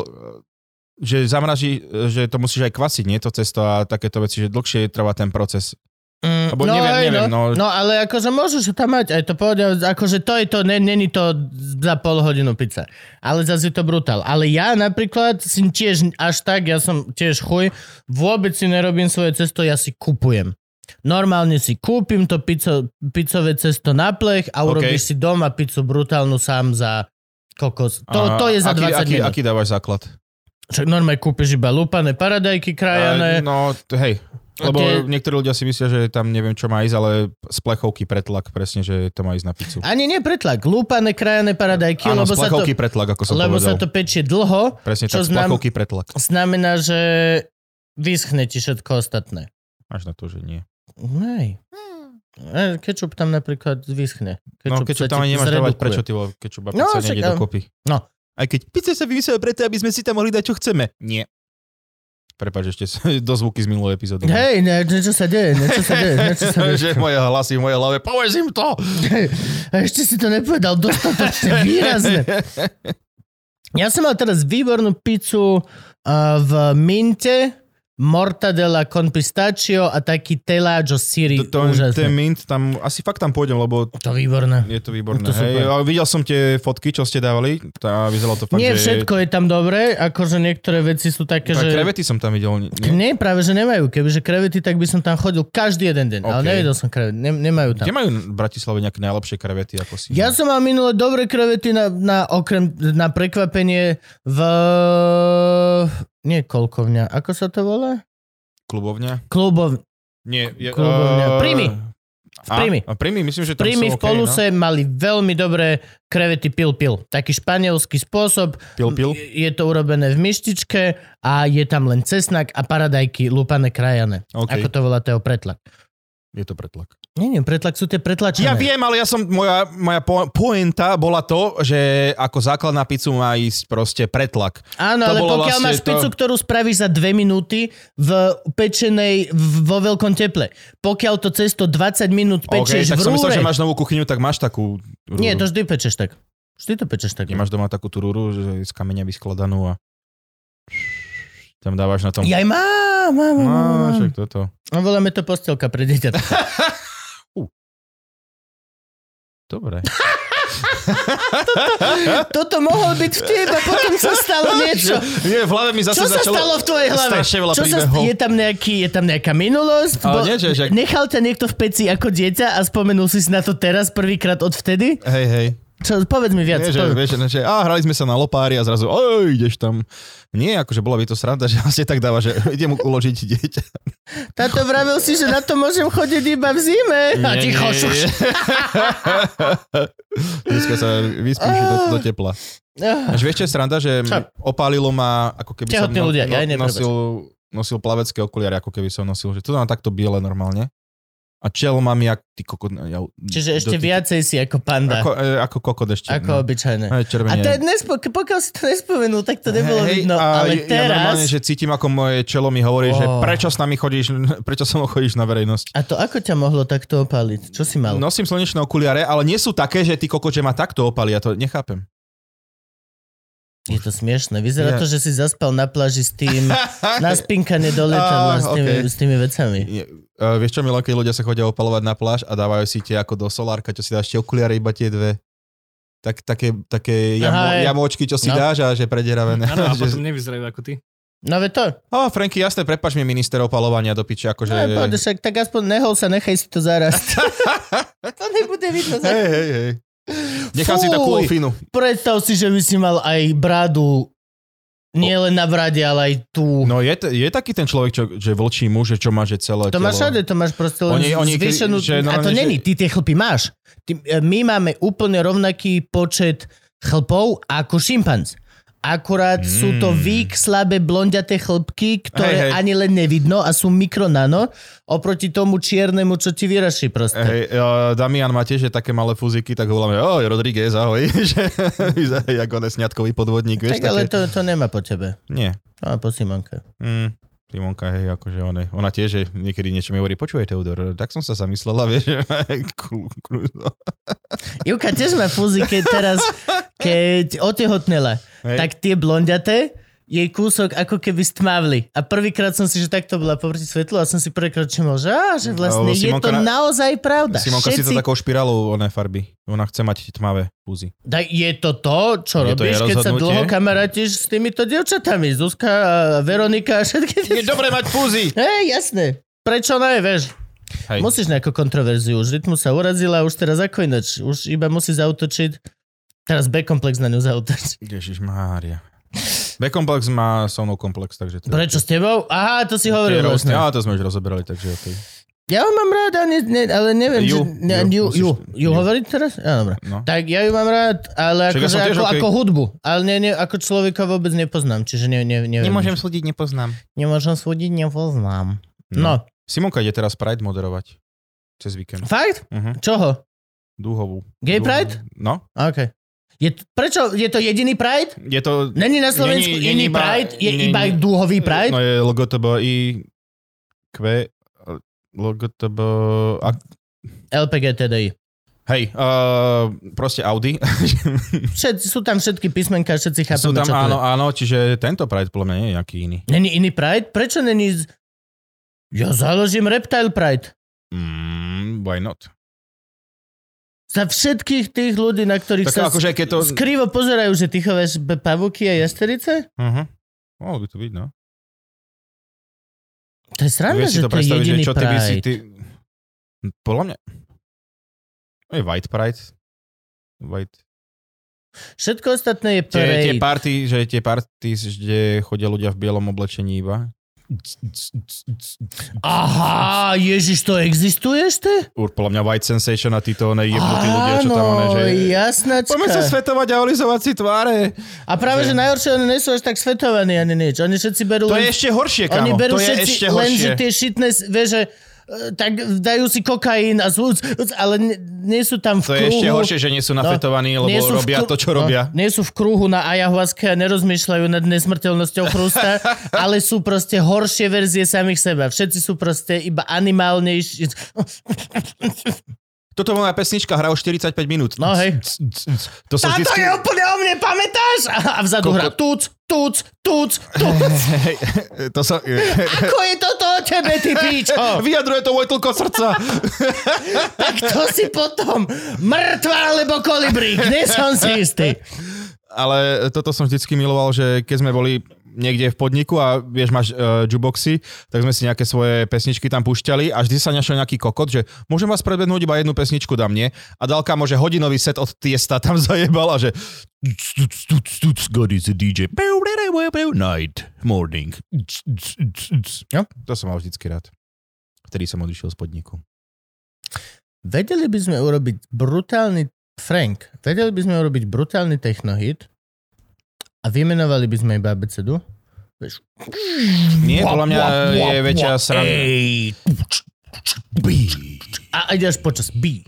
že zamraží, že to musíš aj kvasiť, nie to cesto a takéto veci, že dlhšie trvá ten proces. Mm, Lebo neviem, hej, neviem, no, no. no. ale akože môžeš tam mať, aj to povedal, akože to je to, ne, není to za pol hodinu pizza. Ale zase je to brutál. Ale ja napríklad si tiež až tak, ja som tiež chuj, vôbec si nerobím svoje cesto, ja si kupujem. Normálne si kúpim to pizzo, pizzové cesto na plech a urobíš si doma pizzu brutálnu sám za kokos. To, A to je za aký, 20 aký, minút. aký dávaš základ? Však normálne kúpiš iba lúpané paradajky krajané. A, no, hej. Lebo tie- niektorí ľudia si myslia, že tam neviem čo má ísť, ale z plechovky pretlak presne, že to má ísť na pizzu. Ani nie pretlak, lúpané krajané paradajky, Áno, lebo, z sa to, plechovky pretlak, ako som lebo povedal. sa to pečie dlho, Presne čo tak, z plechovky pretlak. znamená, že vyschne ti všetko ostatné. Až na to, že nie. Nej. E, Kečup tam napríklad vyschne. no, keď sa tam ani nemáš dávať, prečo ty kečup a No, pizza však nejde dokopy. No. Aj keď pizza sa vymyslela preto, aby sme si tam mohli dať, čo chceme. Nie. Prepač, ešte [LAUGHS] do zvuky z minulej epizódy. Hej, ne, niečo sa deje, niečo sa deje, niečo sa [LAUGHS] deje. že moje hlasy v mojej hlave, povedz im to! A ešte si to nepovedal dostatočne [LAUGHS] výrazne. Ja som mal teraz výbornú pizzu uh, v minte, mortadela con pistachio a taký teláčo syri. To, to, Úžasné. ten mint, tam, asi fakt tam pôjdem, lebo To výborné. je to výborné. To super. hej. A videl som tie fotky, čo ste dávali, tá, vyzeralo to fakt, Nie že... všetko je tam dobré, akože niektoré veci sú také, Tak že... krevety som tam videl. Nie? Nie, práve že nemajú. Kebyže krevety, tak by som tam chodil každý jeden deň. Ale OK. nevedel som krevety. Ne, nemajú tam. Kde majú v Bratislave nejaké najlepšie krevety? Ako si... Ja som mal minule dobré krevety na, na, okrem, na prekvapenie v... Nie kolkovňa. Ako sa to volá? Klubovňa? Klubov... Nie. Je, Klubovňa. Príjmy. V a, Príjmy. A príjmy, myslím, že tam sú v okay, Poluse mali veľmi dobré krevety pil-pil. Taký španielský spôsob. No. Pil, pil. Je to urobené v myštičke a je tam len cesnak a paradajky lúpané krajané. OK. Ako to volá teo pretlak. Je to pretlak. Nie, nie, pretlak sú tie pretlačené. Ja viem, ale ja som, moja, moja po, poenta bola to, že ako základ na pizzu má ísť proste pretlak. Áno, To ale pokiaľ vlastne máš to- pizzu, ktorú spravíš za dve minúty v pečenej vo veľkom teple. Pokiaľ to cesto 20 minút pečieš tak v som rúre... myslel, že máš novú kuchyňu, tak máš takú rúru. Nie, to vždy pečeš tak. Vždy to pečeš tak. Nemáš doma takú tú rúru, že z kameňa vyskladanú a tam dávaš na tom... Jaj, mám, mám, No, mám, mám. však toto. No, voláme to postelka pre dieťa. [LAUGHS] Dobre. Toto mohol byť vtip a potom sa stalo [LAUGHS] niečo. Nie, v hlave mi zase Čo sa začalo... stalo v tvojej hlave? Veľa Čo sa, je, tam nejaký, je tam nejaká minulosť? Ale nie, že- že- Nechal ťa niekto v peci ako dieťa a spomenul si si na to teraz prvýkrát od vtedy? Hej, hej. Čo, povedz mi viac. Nie, že, povedz. vieš, že á, hrali sme sa na lopári a zrazu, oj, ideš tam. Nie, akože bola by to sranda, [LAUGHS] že vlastne tak dáva, že idem uložiť dieťa. Táto vravel si, že na to môžem chodiť iba v zime. A Nie, ticho, nie, šuš. nie. [LAUGHS] Dneska sa vyspíš do, do tepla. Až vieš, čo je sranda, že Čo? opálilo ma, ako keby som Tehotní ľudia, ja aj nosil, nosil plavecké okuliare, ako keby som nosil, že to mám takto biele normálne. A čelo mám jak ty kokot. Ja, Čiže ešte dotyk- viacej si ako panda. Ako, e, ako kokot ešte. Ako obyčajné. Aj A červenie. to je nespo, pokiaľ si to nespomenul, tak to nebolo Hej, vidno. a Ale ja normálne, teraz... že cítim, ako moje čelo mi hovorí, že Oh. prečo s nami chodíš, [LAUGHS] prečo so mnou chodíš na verejnosť. A to ako ťa mohlo takto opáliť? Čo si mal? Nosím slnečné okuliare, ale nie sú také, že ty kokot, že ma takto opali, ja to nechápem. Je to smiešne. Vyzerá Ja- to, že si zaspal na pláži s tým [LAUGHS] na spinkanie do lietadla Á, s, tými, okej. s tými vecami. Uh, vieš čo, Milo, keď ľudia sa chodia opalovať na pláž a dávajú si tie ako do solárka, čo si dáš tie okuliare, iba tie dve. Tak, také, také jamo, Aha, jamôčky, čo si No. dáš a že predieravené. Áno, a [LAUGHS] potom nevyzerajú ako ty. No ve to. Ó, Franky, jasné, prepač mi minister opalovania do piče, akože... No, poď, však tak aspoň nehol sa, nechaj si to zarast. [LAUGHS] to nebude vidno. Hej, hej, hej. Nechám si takú ofinu. Predstav si, že by si mal aj bradu nie len na brade, ale aj tu. No je, je taký ten človek, čo, že vlčí muž, čo má, že celé To máš všade, to máš proste len Oni- oni zvýšenú... že a to že- není, ty tie chlpy máš. Ty, e, my máme úplne rovnaký počet chlpov ako šimpanz. Akurát mm. sú to Mm. vík, slabé blondiaté chlpky, ktoré Hej, hej. ani len nevidno a sú mikronano oproti tomu čiernemu, čo ti vyraší proste. Hej, uh, Damian má tiež také malé fuzíky, tak voláme, oj, Rodríguez, ahoj, [LAUGHS] že ako nesňatkový podvodník, vieš, tak ale také... to, to nemá po tebe. Nie, To má po Simonke. mm, Simonka, hej, akože ona, ona tiež že niekedy niečo mi hovorí, počúvaj Teodor, tak som sa zamyslela, [LAUGHS] vieš, že. Júka tiež má fúziky teraz, keď otehotnela. Hej. tak tie blondiaté jej kúsok ako keby stmavli. A prvýkrát som si, že takto bola poproti svetlu a som si prvýkrát všimol, že, á, že vlastne Lebo je to na- naozaj pravda. Simonka si to Všetci... takou špirálou oné farby, ona chce mať tmavé fúzy. Tak je to to, čo Je to robíš, jej keď sa dlho kamarátiš s týmito dievčatami. Zuzka Veronika a všetky tie... Je dobre mať fúzy! [LAUGHS] Hej, jasné. Prečo ne, vieš? Hej. Musíš nejakú kontroverziu. Už rytmu sa urazila, už teraz ako ináč. Už iba musí zautočiť. Teraz B-komplex na ňu zautočí. Ježiš Mária. B-komplex má so mnou komplex, takže to Prečo s tebou? Aha, to si hovoril vlastne. Ale to sme už rozoberali, takže okej. Ja ju mám rád, ale, ne, ale neviem, Ju, že... Ne, ju, ju, ju, ju, hovoriť teraz? Ja, dobre. No. Tak ja ju mám rád, ale som tiež ako, okej. ako hudbu. Ale ne, ne, ako človeka vôbec nepoznám, čiže ne, ne, neviem. nič. súdiť, nepoznám. Nemôžem súdiť, nepoznám. No. Simonka ide teraz Pride moderovať. Cez víkend. Fakt? Uh-huh. Čoho? Dúhovú. Gay Dúhovú. Pride? No. OK. Je, prečo? Je to jediný Pride? Je to... Není na Slovensku Není- iný iba- Pride? Je není- iba dúhový Pride? No je LGTBI... Q... LGTB... A, LPGTDI. hej, uh, proste Audi. [LAUGHS] Všet, sú tam všetky písmenka, všetci chápeme, Sú tam, čo áno, je. áno, čiže tento Pride podľa mňa nie je nejaký iný. Není iný Pride? Prečo není... z- Ja založím Reptile Pride. Mm, why not? Za všetkých tých ľudí, na ktorých Tak sa akože keď to... skrivo pozerajú, že ty chováš pavúky a jasterice? Uh-huh. Mohlo by to byť, no. To je sranda, že to to je predstaviť, že jediný čo ty by si... Pride. Ty... Podľa mňa... Je White Pride. White. Všetko ostatné je Tie, tie parade. party, že tie party, kde chodia ľudia v bielom oblečení iba. Aha, Ježiš, to existuje ešte? Ur, podľa mňa White Sensation a títo oné jebnutí ľudia, čo tam oné, že... jasnačka. Poďme sa svetovať a olizovať si tváre. A práve, že že- najhoršie, oni nie sú až tak svetovaní ani nič. Oni všetci berú To len... je ešte horšie, Oni kamo. berú To je všetci ešte len, že horšie. tie šitné, vieš, že tak dajú si kokain a sú, ale nie, nie sú tam v To je kruhu. ešte horšie, že nie sú nafetovaní, lebo nie sú robia kru- to, čo no, robia. Nie sú v kruhu na ayahuaske a nerozmýšľajú nad nesmrteľnosťou chrústa, [LAUGHS] ale sú proste horšie verzie samých seba. Všetci sú proste iba animálnejší. [LAUGHS] Toto moja pesnička hrá už 45 minút. No, hej. To sa Táto vždycky... je úplne o mne, pamätáš? A, vzadu Koľko- hra tuc, tuc, tuc, tuc. Hej, to sa... Ako je toto o tebe, ty píčo? [LAUGHS] Vyjadruje to vojtlko srdca. [LAUGHS] Tak to si potom mŕtva alebo kolibrík, nie som si istý. Ale toto som vždycky miloval, že keď sme boli niekde v podniku a vieš, máš uh, juboxy, tak sme si nejaké svoje pesničky tam púšťali a vždy sa našiel nejaký kokot, že môžem vás predvednúť iba jednu pesničku dám, nie? A Dalka môže hodinový set od Tiesta tam [LAUGHS] zajebal a že God is a DJ. Night, morning. Jo. To som mal vždycky rád. Vtedy som odišiel z podniku. Vedeli by sme urobiť brutálny Frank, vedeli by sme urobiť brutálny technohit a vymenovali by sme iba abecedu? Vieš, Nie, podľa mňa je väčšia sranda. a ideš počas B.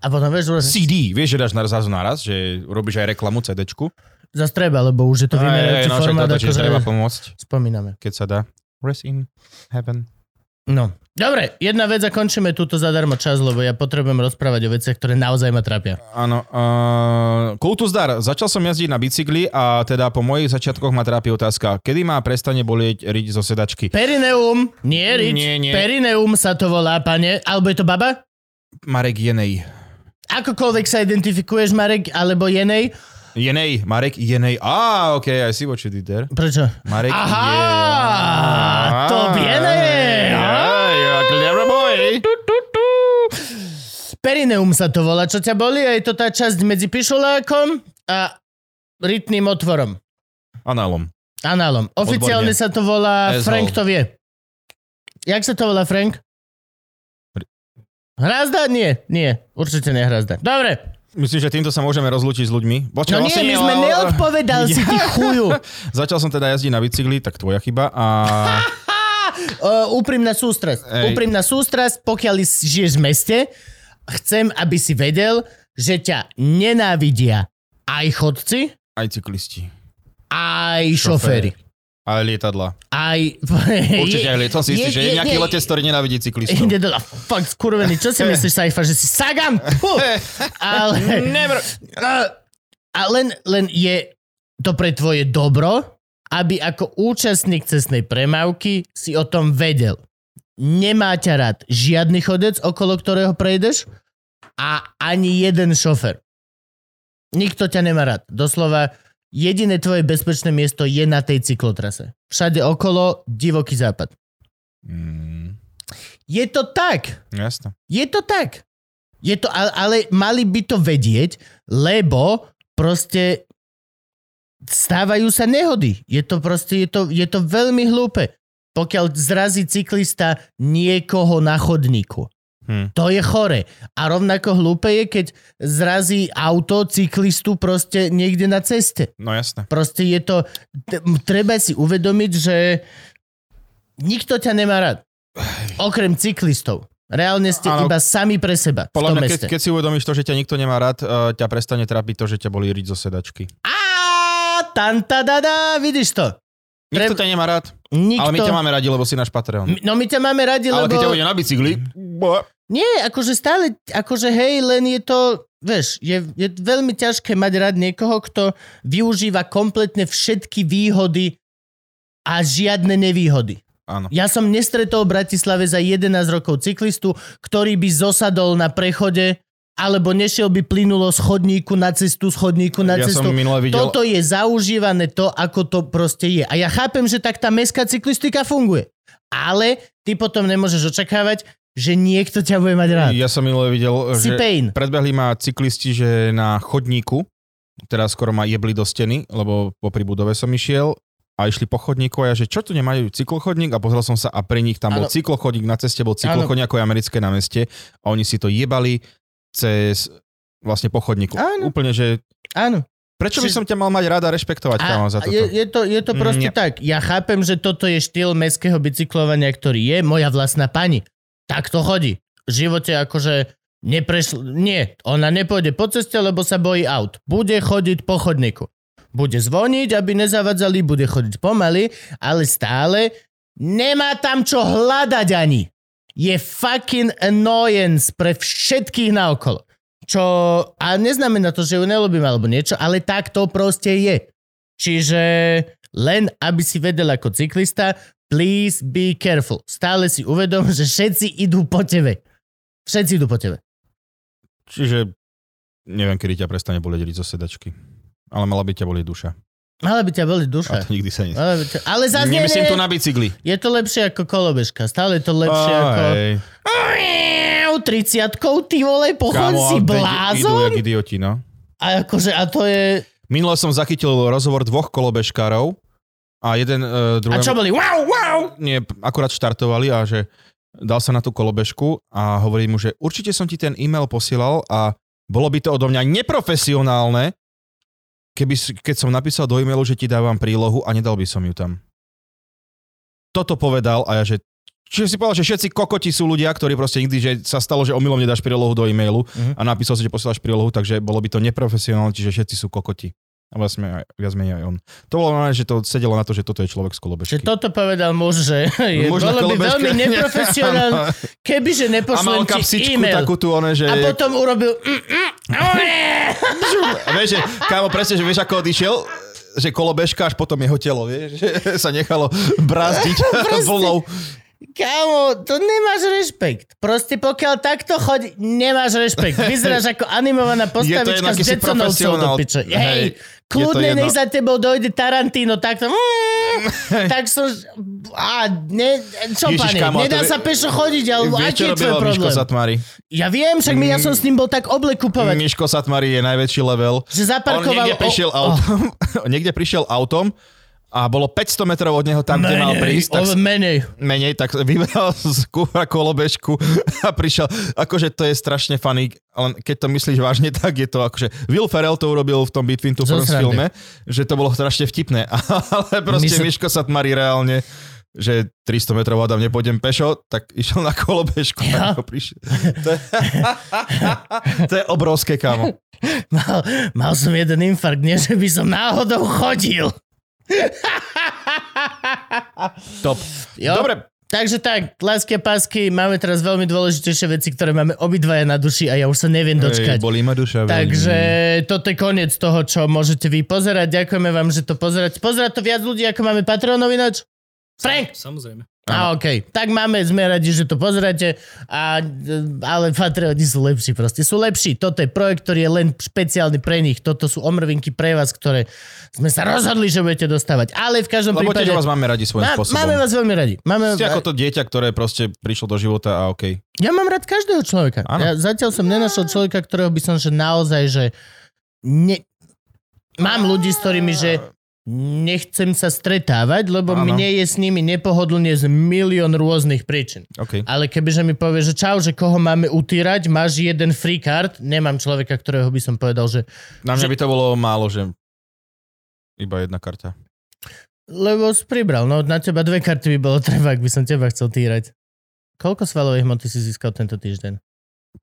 A potom vieš, že CD, vieš, že dáš naraz naraz, že robíš aj reklamu CDčku. zase treba, lebo už je to Aj, aj, vymenujúci no, však formát, toto, čiže akože treba pomôcť, spomíname. keď sa dá. Rest in heaven. No. Dobre, jedna vec a končíme túto zadarmo čas, lebo ja potrebujem rozprávať o veciach, ktoré naozaj ma trápia. Áno. Uh, Kultus dar. Začal som jazdiť na bicykli a teda po mojich začiatkoch ma trápi otázka, kedy ma prestane bolieť riť zo sedačky. Perineum, nie rič, Nie, nie. perineum sa to volá, pane, alebo je to baba? Marek Jenej. Akokoľvek sa identifikuješ, Marek, alebo Jenej. Jenej, Marek Jenej. Á, ok, I see what you did there. Prečo? Marek Aha, Jenej. to Jenej. Yeah, you're a clever boy. Perineum sa to volá, čo ťa boli, a je to tá časť medzi pišulákom a rytným otvorom. Análom. Análom. Oficiálne Odborne. sa to volá, Asshole. Frank to vie. Jak sa to volá, Frank? Hrazda? Nie, nie. Určite nie hrazda. Dobre. Myslím, že týmto sa môžeme rozlúčiť s ľuďmi. Počkaj, No nie, vlastne my sme ale- neodpovedal si, ty [LAUGHS] chuju. Začal som teda jazdiť na bicykli, tak tvoja chyba. A [LAUGHS] Uh, úprimná sústrasť. Úprimná sústrasť, pokiaľ žiješ v meste, chcem, aby si vedel, že ťa nenávidia aj chodci, aj cyklisti. aj šoféry. Aj lietadla. Aj... Určite aj liet. Som si istý, že je nejaký letec, ktorý nenávidí cyklistov. Ide do... Fakt skurvený. Čo si [LAUGHS] myslíš, Saifa, že si Sagan? Puh. [LAUGHS] Ale... Never. A len, len je to pre tvoje dobro, aby ako účastník cestnej premávky si o tom vedel. Nemá ťa rád žiadny chodec, okolo ktorého prejdeš a ani jeden šofer. Nikto ťa nemá rád. Doslova jediné tvoje bezpečné miesto je na tej cyklotrase. Všade okolo divoký západ. Mm, Je to tak. jasno. Je to tak. Je to, ale, ale mali by to vedieť, lebo proste stávajú sa nehody. Je to proste, je to, je to veľmi hlúpe. Pokiaľ zrazí cyklista niekoho na chodníku. Hm. To je chore. A rovnako hlúpe je, keď zrazí auto cyklistu proste niekde na ceste. No jasné. Proste je to... Treba si uvedomiť, že nikto ťa nemá rád. Okrem cyklistov. Reálne ste Áno. iba sami pre seba v Podľa tom mňa, meste. keď, keď si uvedomíš to, že ťa nikto nemá rád, uh, ťa prestane trápiť to, že ťa boli riť zo sedačky. Á, tantadada, vidíš to? Nikto ťa nemá rád, Nikto... ale my ťa máme radi, lebo si náš Patreon. No my ťa máme radi, Ale lebo... keď ťa bude na bicykli, Nie, akože stále, akože hej, len je to, vieš, je, je veľmi ťažké mať rád niekoho, kto využíva kompletne všetky výhody a žiadne nevýhody. áno. Ja som nestretol v Bratislave za 11 rokov cyklistu, ktorý by zosadol na prechode alebo nešiel by plynulo z chodníku na cestu, z chodníku na Ja cestu. som videl... Toto je zaužívané to, ako to proste je. A ja chápem, že tak tá mestská cyklistika funguje. Ale ty potom nemôžeš očakávať, že niekto ťa bude mať rád. Ja som minule videl, Si že pain. predbehli ma cyklisti, že na chodníku, teraz skoro ma jebli do steny, lebo popri budove som išiel a išli po chodníku a ja, že čo tu nemajú cyklochodník a pozrel som sa a pri nich tam bol Áno. cyklochodník, na ceste bol cyklochodník ako je americké na meste a oni si to jebali cez vlastne po chodníku. Áno. Úplne, že Áno. prečo by som ťa mal mať rada rešpektovať kámo, za toto? je, je, to, je to Mm, proste nie. tak. Ja chápem, že toto je štýl mestského bicyklovania, ktorý je moja vlastná pani. Tak to chodí. V živote akože neprešl... Nie, ona nepôjde po ceste, lebo sa bojí aut. Bude chodiť po chodníku. Bude zvoniť, aby nezavadzali, bude chodiť pomaly, ale stále nemá tam čo hľadať ani. Je fucking annoyance pre všetkých naokolo. Čo, a neznamená to, že ju nelúbim alebo niečo, ale tak to proste je. Čiže len aby si vedel ako cyklista, please be careful. Stále si uvedom, že všetci idú po tebe. Všetci idú po tebe. Čiže neviem, kedy ťa prestane boleť zo sedačky. Ale mala by ťa bolieť duša. Ale by ťa boli A duša. to nikdy sa nie... Ale, by ťa... ale zase Nemyslím tu na bicykli. je to lepšie ako kolobežka. Stále je to lepšie ako... hej. 30 ty vole, pochod Kámo, si ale Idú blázon? jak idioti, no. A akože, a to je... Minule som zachytil rozhovor dvoch kolobežkárov a jeden uh, A druhého... čo boli? Wow, wow! Nie, akurát štartovali a že dal sa na tú kolobežku a hovorí mu, že určite som ti ten e-mail posielal a bolo by to odo mňa neprofesionálne, keby, keď som napísal do e-mailu, že ti dávam prílohu a nedal by som ju tam. Toto povedal a ja, že Čiže si povedal, že všetci kokoti sú ľudia, ktorí proste nikdy, že sa stalo, že omylom nedáš prílohu do e-mailu Mhm. a napísal si, že posielaš prílohu, takže bolo by to neprofesionálne, čiže všetci sú kokoti. A vlastne aj, viac menej aj on. To bolo normálne, že to sedelo na to, že toto je človek z kolobežky. Že toto povedal muž, že [LAUGHS] je, na bolo by veľmi neprofesionálne, [LAUGHS] kebyže A mal nepošlem ti kapsičku e-mail. takú tu, one, že... A potom urobil... Mm, mm, oh. [LAUGHS] A vieš, že, kámo, presne, že vieš, ako odišiel, že kolobežka až potom jeho telo, vieš, že sa nechalo brázdiť vlnou. Kámo, to nemáš rešpekt. Proste pokiaľ takto chodí, nemáš rešpekt. Vyzeráš ako animovaná postavička jedno, s aký si Jetsonovcov do piče. Hej, Hej, je to kľudne nech za tebou dojde Tarantino, takto... Mm, [LAUGHS] tak som... A ne, čo Ježiš, pane, kámo, nedá to sa pešo chodiť, ale Vieš, aký je tvoj robil Miško problém? Satmari? Ja viem, však my, ja som s ním bol tak oblek kupovať, Miško Satmari je najväčší level. že On zaparkoval... niekde prišiel o- autom, [LAUGHS] niekde prišiel autom a bolo 500 metrov od neho tam, kde mal prísť, tak menej. menej, tak vybral [LAUGHS] z kúra kolobežku a prišiel, akože to je strašne funny, ale keď to myslíš vážne, [LAUGHS] tak je to akože, Will Ferrell to urobil v tom Between Two Ferns filme, že to bolo strašne vtipné, [LAUGHS] ale proste My sa- Miško Satmari reálne že 300 metrov Adam nepôjdem pešo, tak išiel na kolobežku. Ja? To, je, to je obrovské, kámo. Mal, mal som jeden infarkt, nie že by som náhodou chodil. [LAUGHS] Top. Jo? Dobre, Takže tak, lásky a pásky, máme teraz veľmi dôležitejšie veci, ktoré máme obidvaja na duši a ja už sa neviem dočkať. Ej, bolí ma duša. veľmi. Takže toto je koniec toho, čo môžete vy pozerať. Ďakujeme vám, že to pozerať. Pozerať to viac ľudí, ako máme Patreonov ináč? Frank! Samozrejme. A OK, tak máme, sme radi, že to pozeráte, a, ale Patreoni sú lepší proste, sú lepší. Toto je projekt, ktorý je len špeciálny pre nich. Toto sú omrvinky pre vás, ktoré sme sa rozhodli, že budete dostávať. Ale v každom Lebo prípade... tiež vás máme radi svojím Má- spôsobom. máme vás veľmi radi. Máme, Ste ako to dieťa, ktoré proste prišlo do života a OK. Ja mám rád každého človeka. Áno. Ja zatiaľ som nenašiel človeka, ktorého by som, že naozaj, že ne... mám ľudí, s ktorými, že nechcem sa stretávať, lebo Áno. mne je s nimi nepohodlne z milión rôznych príčin. OK. Ale kebyže mi povie, že čau, že koho máme utírať, máš jeden free card, nemám človeka, ktorého by som povedal, že Na mňa by to bolo málo, že iba jedna karta. lebo si pribral, no na teba dve karty by bolo [LAUGHS] treba, ak by som teba chcel týrať. Koľko svalovej hmoty si získal tento týždeň?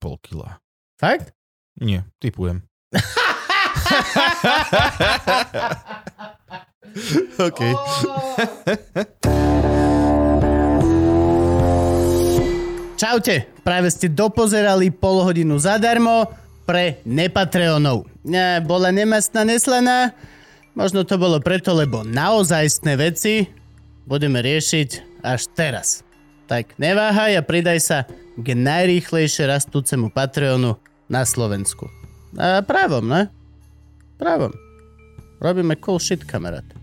Pol kila. Fakt? Nie, typujem. [LAUGHS] [LAUGHS] OK. [LAUGHS] Čaute, práve ste dopozerali pol zadarmo pre nepatreonov. Ne, bola nemastná neslaná, možno to bolo preto, lebo naozajstné veci budeme riešiť až teraz. Tak neváhaj a pridaj sa k najrýchlejšie rastúcemu Patreonu na Slovensku. A právom, ne? Právom. Robíme cool shit, kamarát.